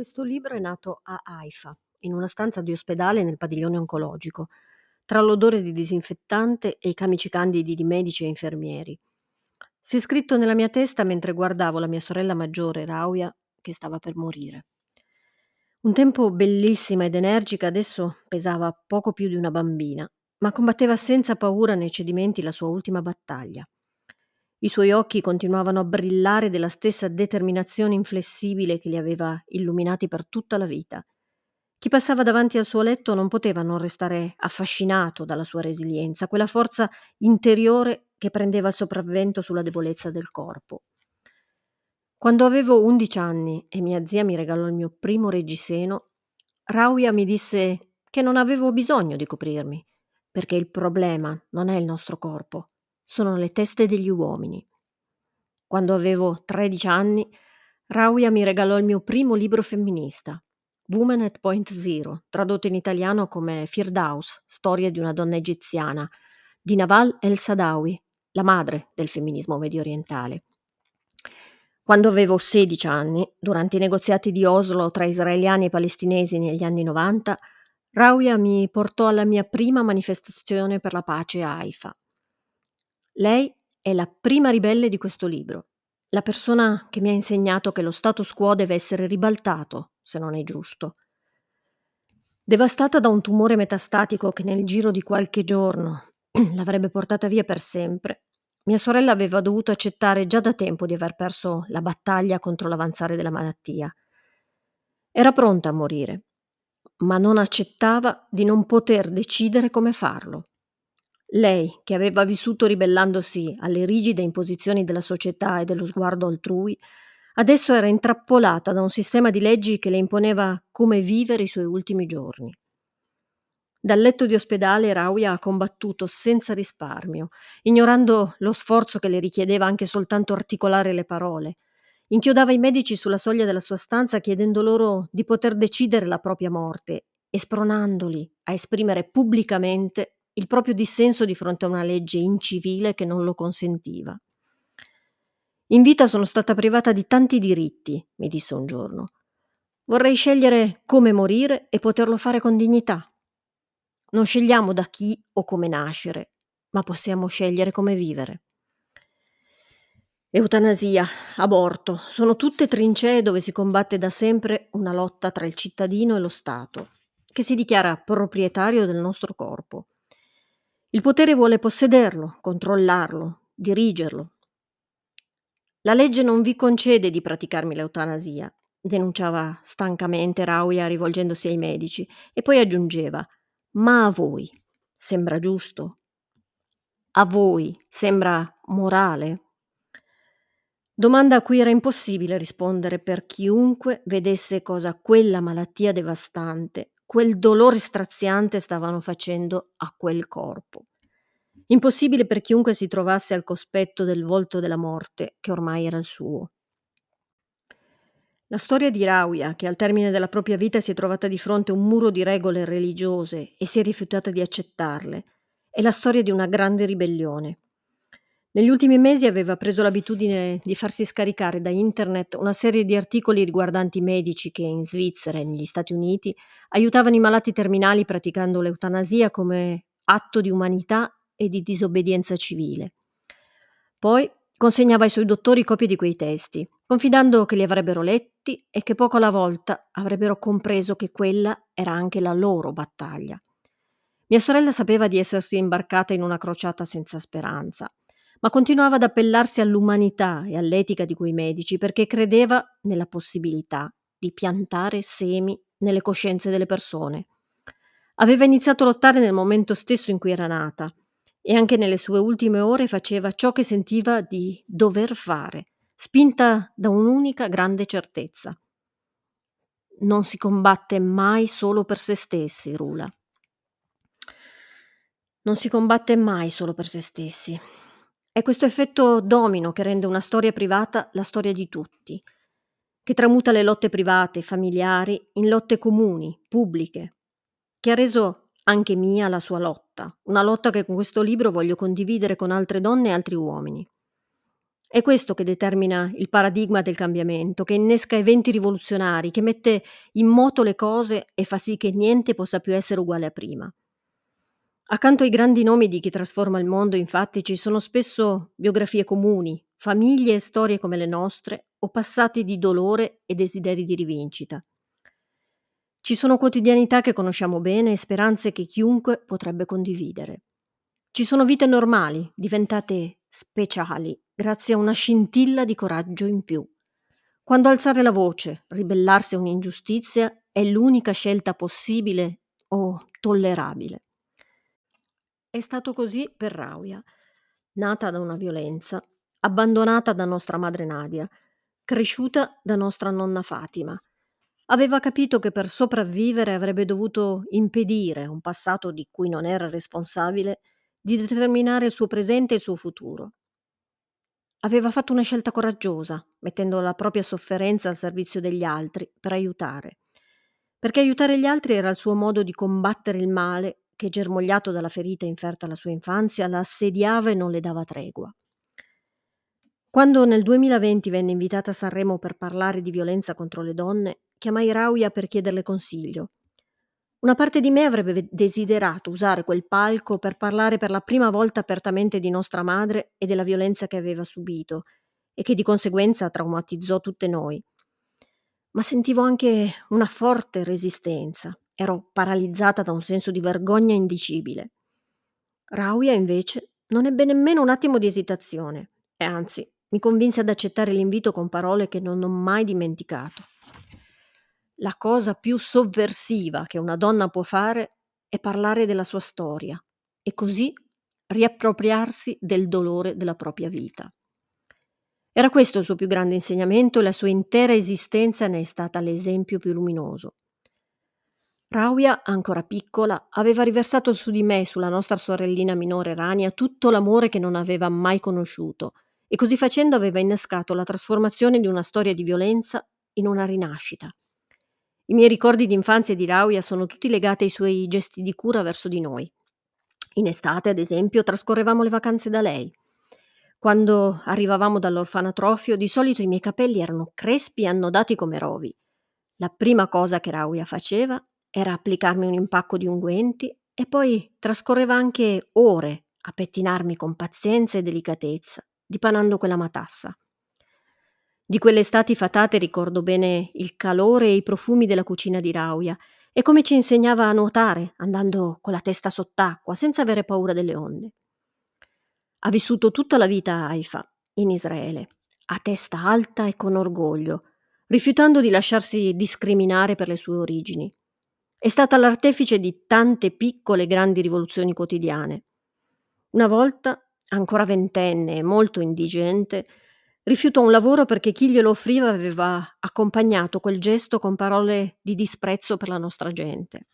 Questo libro è nato a Haifa, in una stanza di ospedale nel padiglione oncologico, tra l'odore di disinfettante e i camici candidi di medici e infermieri. Si è scritto nella mia testa mentre guardavo la mia sorella maggiore, Rauia, che stava per morire. Un tempo bellissima ed energica, adesso pesava poco più di una bambina, ma combatteva senza paura nei cedimenti la sua ultima battaglia. I suoi occhi continuavano a brillare della stessa determinazione inflessibile che li aveva illuminati per tutta la vita. Chi passava davanti al suo letto non poteva non restare affascinato dalla sua resilienza, quella forza interiore che prendeva il sopravvento sulla debolezza del corpo. Quando avevo undici anni e mia zia mi regalò il mio primo reggiseno, Rauia mi disse che non avevo bisogno di coprirmi, perché il problema non è il nostro corpo, sono le teste degli uomini. Quando avevo 13 anni, Rauia mi regalò il mio primo libro femminista, Woman at Point Zero, tradotto in italiano come Firdaus, storia di una donna egiziana, di Naval El Sadawi, la madre del femminismo medio orientale. Quando avevo 16 anni, durante i negoziati di Oslo tra israeliani e palestinesi negli anni 90, Rauia mi portò alla mia prima manifestazione per la pace a Haifa. Lei è la prima ribelle di questo libro, la persona che mi ha insegnato che lo status quo deve essere ribaltato se non è giusto. Devastata da un tumore metastatico che nel giro di qualche giorno l'avrebbe portata via per sempre, mia sorella aveva dovuto accettare già da tempo di aver perso la battaglia contro l'avanzare della malattia. Era pronta a morire, ma non accettava di non poter decidere come farlo. Lei, che aveva vissuto ribellandosi alle rigide imposizioni della società e dello sguardo altrui, adesso era intrappolata da un sistema di leggi che le imponeva come vivere i suoi ultimi giorni. Dal letto di ospedale Rauia ha combattuto senza risparmio, ignorando lo sforzo che le richiedeva anche soltanto articolare le parole. Inchiodava i medici sulla soglia della sua stanza chiedendo loro di poter decidere la propria morte e spronandoli a esprimere pubblicamente il proprio dissenso di fronte a una legge incivile che non lo consentiva. In vita sono stata privata di tanti diritti, mi disse un giorno. Vorrei scegliere come morire e poterlo fare con dignità. Non scegliamo da chi o come nascere, ma possiamo scegliere come vivere. Eutanasia, aborto, sono tutte trincee dove si combatte da sempre una lotta tra il cittadino e lo Stato, che si dichiara proprietario del nostro corpo. Il potere vuole possederlo, controllarlo, dirigerlo. La legge non vi concede di praticarmi l'eutanasia, denunciava stancamente Rauia rivolgendosi ai medici, e poi aggiungeva: Ma a voi sembra giusto? A voi sembra morale? Domanda a cui era impossibile rispondere per chiunque vedesse cosa quella malattia devastante quel dolore straziante stavano facendo a quel corpo. Impossibile per chiunque si trovasse al cospetto del volto della morte, che ormai era il suo. La storia di Rauia, che al termine della propria vita si è trovata di fronte a un muro di regole religiose e si è rifiutata di accettarle, è la storia di una grande ribellione. Negli ultimi mesi aveva preso l'abitudine di farsi scaricare da internet una serie di articoli riguardanti medici che in Svizzera e negli Stati Uniti aiutavano i malati terminali praticando l'eutanasia come atto di umanità e di disobbedienza civile. Poi consegnava ai suoi dottori copie di quei testi, confidando che li avrebbero letti e che poco alla volta avrebbero compreso che quella era anche la loro battaglia. Mia sorella sapeva di essersi imbarcata in una crociata senza speranza ma continuava ad appellarsi all'umanità e all'etica di quei medici perché credeva nella possibilità di piantare semi nelle coscienze delle persone. Aveva iniziato a lottare nel momento stesso in cui era nata e anche nelle sue ultime ore faceva ciò che sentiva di dover fare, spinta da un'unica grande certezza. Non si combatte mai solo per se stessi, Rula. Non si combatte mai solo per se stessi. È questo effetto domino che rende una storia privata la storia di tutti, che tramuta le lotte private, familiari, in lotte comuni, pubbliche, che ha reso anche mia la sua lotta, una lotta che con questo libro voglio condividere con altre donne e altri uomini. È questo che determina il paradigma del cambiamento, che innesca eventi rivoluzionari, che mette in moto le cose e fa sì che niente possa più essere uguale a prima. Accanto ai grandi nomi di chi trasforma il mondo, infatti, ci sono spesso biografie comuni, famiglie e storie come le nostre, o passati di dolore e desideri di rivincita. Ci sono quotidianità che conosciamo bene e speranze che chiunque potrebbe condividere. Ci sono vite normali, diventate speciali, grazie a una scintilla di coraggio in più. Quando alzare la voce, ribellarsi a un'ingiustizia è l'unica scelta possibile o tollerabile. È stato così per Rauia, nata da una violenza, abbandonata da nostra madre Nadia, cresciuta da nostra nonna Fatima. Aveva capito che per sopravvivere avrebbe dovuto impedire un passato di cui non era responsabile di determinare il suo presente e il suo futuro. Aveva fatto una scelta coraggiosa, mettendo la propria sofferenza al servizio degli altri per aiutare. Perché aiutare gli altri era il suo modo di combattere il male che, germogliato dalla ferita inferta alla sua infanzia, la assediava e non le dava tregua. Quando nel 2020 venne invitata a Sanremo per parlare di violenza contro le donne, chiamai Rauia per chiederle consiglio. Una parte di me avrebbe desiderato usare quel palco per parlare per la prima volta apertamente di nostra madre e della violenza che aveva subito e che di conseguenza traumatizzò tutte noi. Ma sentivo anche una forte resistenza. Ero paralizzata da un senso di vergogna indicibile. Rauia, invece, non ebbe nemmeno un attimo di esitazione e anzi mi convinse ad accettare l'invito con parole che non ho mai dimenticato. La cosa più sovversiva che una donna può fare è parlare della sua storia e così riappropriarsi del dolore della propria vita. Era questo il suo più grande insegnamento e la sua intera esistenza ne è stata l'esempio più luminoso. Rauia, ancora piccola, aveva riversato su di me sulla nostra sorellina minore Rania tutto l'amore che non aveva mai conosciuto, e così facendo aveva innescato la trasformazione di una storia di violenza in una rinascita. I miei ricordi di infanzia di Rauia sono tutti legati ai suoi gesti di cura verso di noi. In estate, ad esempio, trascorrevamo le vacanze da lei. Quando arrivavamo dall'orfanatrofio, di solito i miei capelli erano crespi e annodati come rovi. La prima cosa che Rauia faceva era applicarmi un impacco di unguenti e poi trascorreva anche ore a pettinarmi con pazienza e delicatezza, dipanando quella matassa. Di quelle estati fatate ricordo bene il calore e i profumi della cucina di Rauia e come ci insegnava a nuotare, andando con la testa sott'acqua, senza avere paura delle onde. Ha vissuto tutta la vita a Haifa, in Israele, a testa alta e con orgoglio, rifiutando di lasciarsi discriminare per le sue origini. È stata l'artefice di tante piccole e grandi rivoluzioni quotidiane. Una volta, ancora ventenne e molto indigente, Rifiutò un lavoro perché chi glielo offriva aveva accompagnato quel gesto con parole di disprezzo per la nostra gente.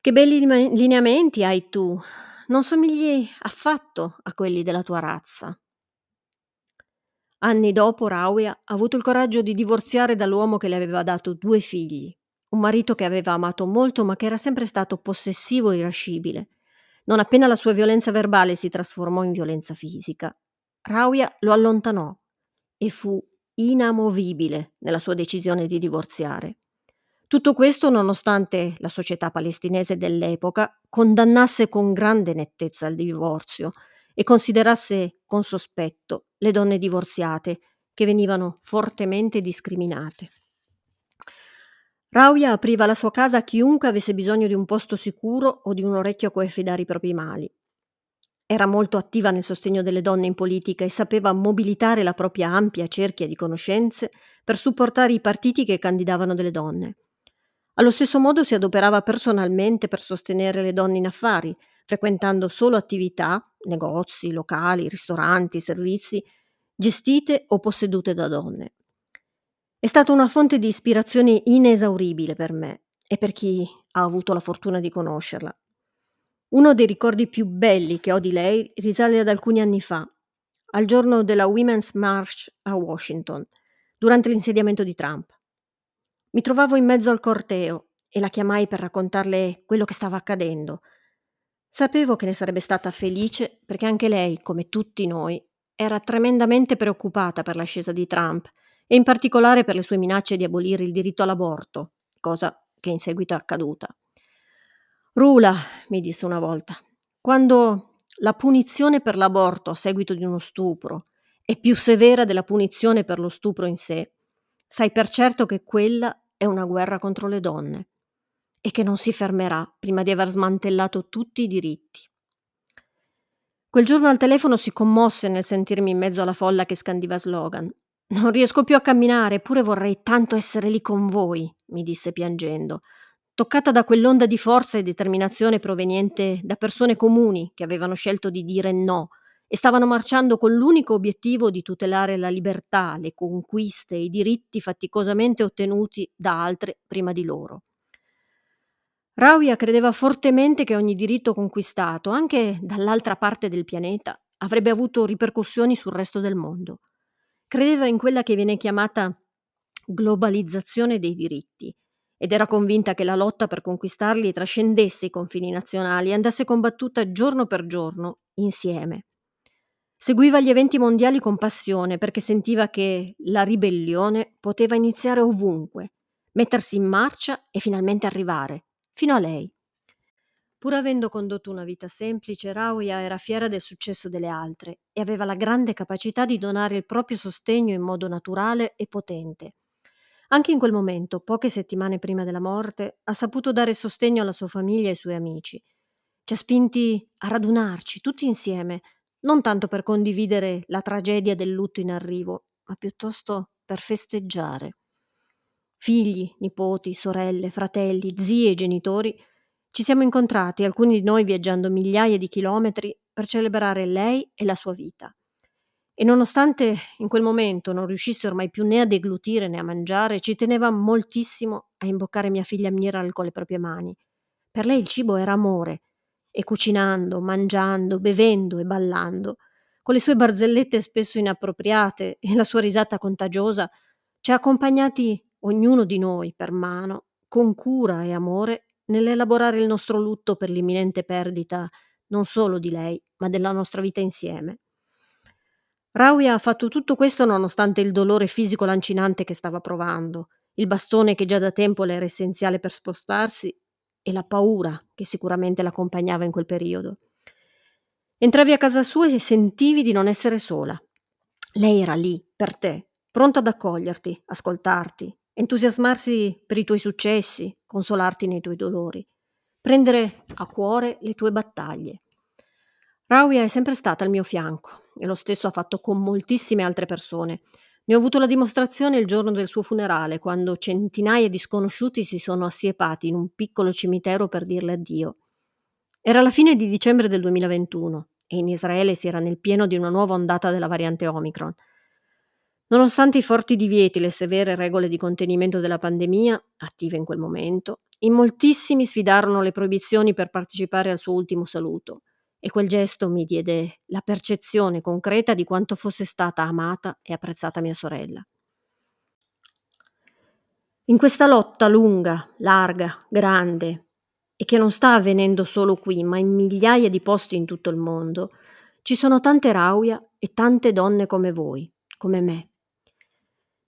Che belli lineamenti hai tu, non somigli affatto a quelli della tua razza. Anni dopo Rauia ha avuto il coraggio di divorziare dall'uomo che le aveva dato due figli, un marito che aveva amato molto ma che era sempre stato possessivo e irascibile. Non appena la sua violenza verbale si trasformò in violenza fisica, Rauia lo allontanò e fu inamovibile nella sua decisione di divorziare. Tutto questo nonostante la società palestinese dell'epoca condannasse con grande nettezza il divorzio e considerasse con sospetto le donne divorziate che venivano fortemente discriminate. Rauia apriva la sua casa a chiunque avesse bisogno di un posto sicuro o di un orecchio a cui affidare i propri mali era molto attiva nel sostegno delle donne in politica e sapeva mobilitare la propria ampia cerchia di conoscenze per supportare i partiti che candidavano delle donne. Allo stesso modo si adoperava personalmente per sostenere le donne in affari, frequentando solo attività, negozi, locali, ristoranti, servizi, gestite o possedute da donne. È stata una fonte di ispirazione inesauribile per me e per chi ha avuto la fortuna di conoscerla. Uno dei ricordi più belli che ho di lei risale ad alcuni anni fa, al giorno della Women's March a Washington, durante l'insediamento di Trump. Mi trovavo in mezzo al corteo e la chiamai per raccontarle quello che stava accadendo. Sapevo che ne sarebbe stata felice perché anche lei, come tutti noi, era tremendamente preoccupata per l'ascesa di Trump e in particolare per le sue minacce di abolire il diritto all'aborto, cosa che in seguito è accaduta. Rula, mi disse una volta, quando la punizione per l'aborto a seguito di uno stupro è più severa della punizione per lo stupro in sé, sai per certo che quella è una guerra contro le donne e che non si fermerà prima di aver smantellato tutti i diritti. Quel giorno al telefono si commosse nel sentirmi in mezzo alla folla che scandiva slogan. Non riesco più a camminare, eppure vorrei tanto essere lì con voi, mi disse piangendo, toccata da quell'onda di forza e determinazione proveniente da persone comuni che avevano scelto di dire no e stavano marciando con l'unico obiettivo di tutelare la libertà, le conquiste e i diritti faticosamente ottenuti da altre prima di loro. Rauia credeva fortemente che ogni diritto conquistato, anche dall'altra parte del pianeta, avrebbe avuto ripercussioni sul resto del mondo. Credeva in quella che viene chiamata globalizzazione dei diritti ed era convinta che la lotta per conquistarli trascendesse i confini nazionali e andasse combattuta giorno per giorno, insieme. Seguiva gli eventi mondiali con passione perché sentiva che la ribellione poteva iniziare ovunque, mettersi in marcia e finalmente arrivare, fino a lei. Pur avendo condotto una vita semplice, Rauia era fiera del successo delle altre e aveva la grande capacità di donare il proprio sostegno in modo naturale e potente. Anche in quel momento, poche settimane prima della morte, ha saputo dare sostegno alla sua famiglia e ai suoi amici. Ci ha spinti a radunarci tutti insieme, non tanto per condividere la tragedia del lutto in arrivo, ma piuttosto per festeggiare. Figli, nipoti, sorelle, fratelli, zii e genitori, ci siamo incontrati, alcuni di noi viaggiando migliaia di chilometri, per celebrare lei e la sua vita. E nonostante in quel momento non riuscisse ormai più né a deglutire né a mangiare, ci teneva moltissimo a imboccare mia figlia Miral con le proprie mani. Per lei il cibo era amore, e cucinando, mangiando, bevendo e ballando, con le sue barzellette spesso inappropriate e la sua risata contagiosa, ci ha accompagnati ognuno di noi per mano, con cura e amore, nell'elaborare il nostro lutto per l'imminente perdita non solo di lei, ma della nostra vita insieme. Rauia ha fatto tutto questo nonostante il dolore fisico lancinante che stava provando, il bastone che già da tempo le era essenziale per spostarsi e la paura che sicuramente l'accompagnava in quel periodo. Entravi a casa sua e sentivi di non essere sola. Lei era lì, per te, pronta ad accoglierti, ascoltarti, entusiasmarsi per i tuoi successi, consolarti nei tuoi dolori, prendere a cuore le tue battaglie. Rauia è sempre stata al mio fianco e lo stesso ha fatto con moltissime altre persone. Ne ho avuto la dimostrazione il giorno del suo funerale, quando centinaia di sconosciuti si sono assiepati in un piccolo cimitero per dirle addio. Era la fine di dicembre del 2021 e in Israele si era nel pieno di una nuova ondata della variante Omicron. Nonostante i forti divieti e le severe regole di contenimento della pandemia, attive in quel momento, in moltissimi sfidarono le proibizioni per partecipare al suo ultimo saluto e quel gesto mi diede la percezione concreta di quanto fosse stata amata e apprezzata mia sorella. In questa lotta lunga, larga, grande, e che non sta avvenendo solo qui, ma in migliaia di posti in tutto il mondo, ci sono tante Rauia e tante donne come voi, come me.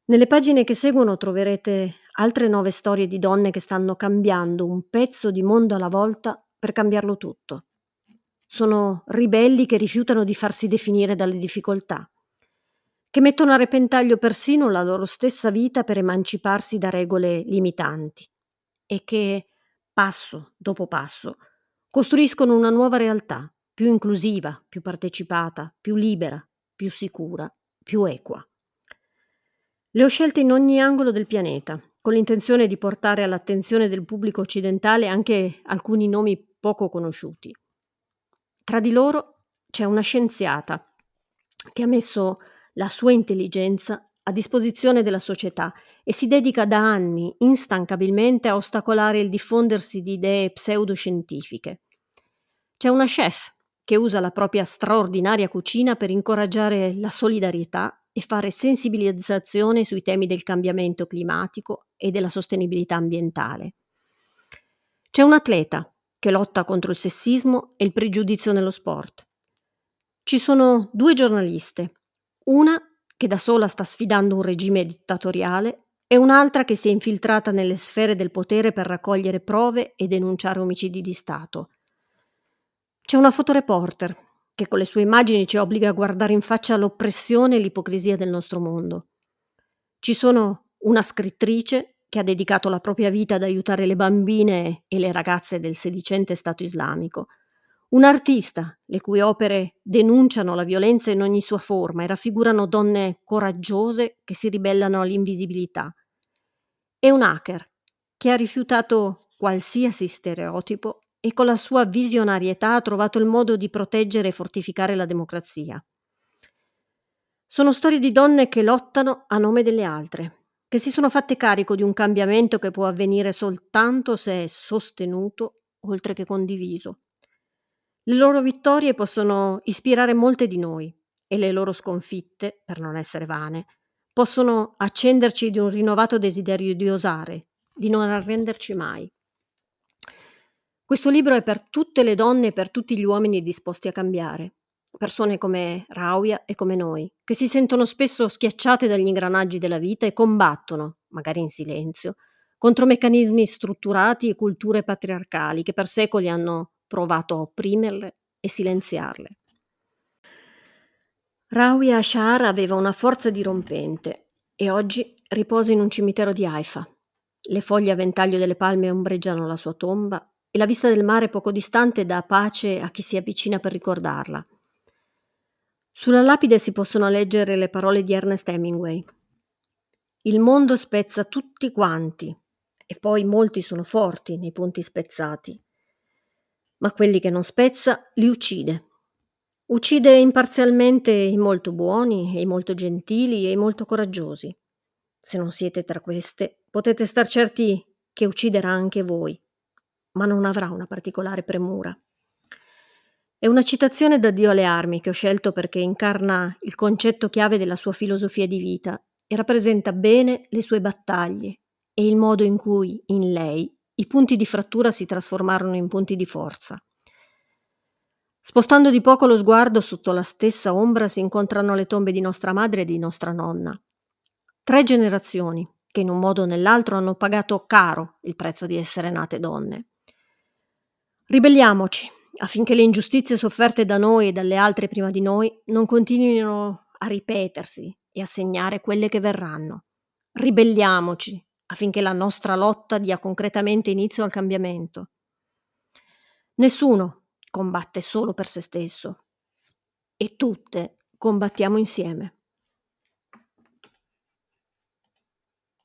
Nelle pagine che seguono troverete altre nove storie di donne che stanno cambiando un pezzo di mondo alla volta per cambiarlo tutto. Sono ribelli che rifiutano di farsi definire dalle difficoltà, che mettono a repentaglio persino la loro stessa vita per emanciparsi da regole limitanti e che, passo dopo passo, costruiscono una nuova realtà, più inclusiva, più partecipata, più libera, più sicura, più equa. Le ho scelte in ogni angolo del pianeta, con l'intenzione di portare all'attenzione del pubblico occidentale anche alcuni nomi poco conosciuti. Tra di loro c'è una scienziata che ha messo la sua intelligenza a disposizione della società e si dedica da anni instancabilmente a ostacolare il diffondersi di idee pseudoscientifiche. C'è una chef che usa la propria straordinaria cucina per incoraggiare la solidarietà e fare sensibilizzazione sui temi del cambiamento climatico e della sostenibilità ambientale. C'è un atleta che lotta contro il sessismo e il pregiudizio nello sport. Ci sono due giornaliste, una che da sola sta sfidando un regime dittatoriale e un'altra che si è infiltrata nelle sfere del potere per raccogliere prove e denunciare omicidi di Stato. C'è una fotoreporter che con le sue immagini ci obbliga a guardare in faccia l'oppressione e l'ipocrisia del nostro mondo. Ci sono una scrittrice che ha dedicato la propria vita ad aiutare le bambine e le ragazze del sedicente Stato islamico, un artista, le cui opere denunciano la violenza in ogni sua forma e raffigurano donne coraggiose che si ribellano all'invisibilità. E un hacker, che ha rifiutato qualsiasi stereotipo e con la sua visionarietà ha trovato il modo di proteggere e fortificare la democrazia. Sono storie di donne che lottano a nome delle altre, che si sono fatte carico di un cambiamento che può avvenire soltanto se è sostenuto, oltre che condiviso. Le loro vittorie possono ispirare molte di noi e le loro sconfitte, per non essere vane, possono accenderci di un rinnovato desiderio di osare, di non arrenderci mai. Questo libro è per tutte le donne e per tutti gli uomini disposti a cambiare, persone come Rauia e come noi, che si sentono spesso schiacciate dagli ingranaggi della vita e combattono, magari in silenzio, contro meccanismi strutturati e culture patriarcali che per secoli hanno provato a opprimerle e silenziarle. Rawia Ashar aveva una forza dirompente e oggi riposa in un cimitero di Haifa. Le foglie a ventaglio delle palme ombreggiano la sua tomba e la vista del mare poco distante dà pace a chi si avvicina per ricordarla. Sulla lapide si possono leggere le parole di Ernest Hemingway. Il mondo spezza tutti quanti, e poi molti sono forti nei punti spezzati ma quelli che non spezza li uccide. Uccide imparzialmente i molto buoni, e i molto gentili e i molto coraggiosi. Se non siete tra queste, potete star certi che ucciderà anche voi, ma non avrà una particolare premura. È una citazione da Dio alle armi che ho scelto perché incarna il concetto chiave della sua filosofia di vita e rappresenta bene le sue battaglie e il modo in cui in lei i punti di frattura si trasformarono in punti di forza. Spostando di poco lo sguardo sotto la stessa ombra si incontrano le tombe di nostra madre e di nostra nonna. Tre generazioni che in un modo o nell'altro hanno pagato caro il prezzo di essere nate donne. Ribelliamoci affinché le ingiustizie sofferte da noi e dalle altre prima di noi non continuino a ripetersi e a segnare quelle che verranno. Ribelliamoci affinché la nostra lotta dia concretamente inizio al cambiamento. Nessuno combatte solo per se stesso e tutte combattiamo insieme.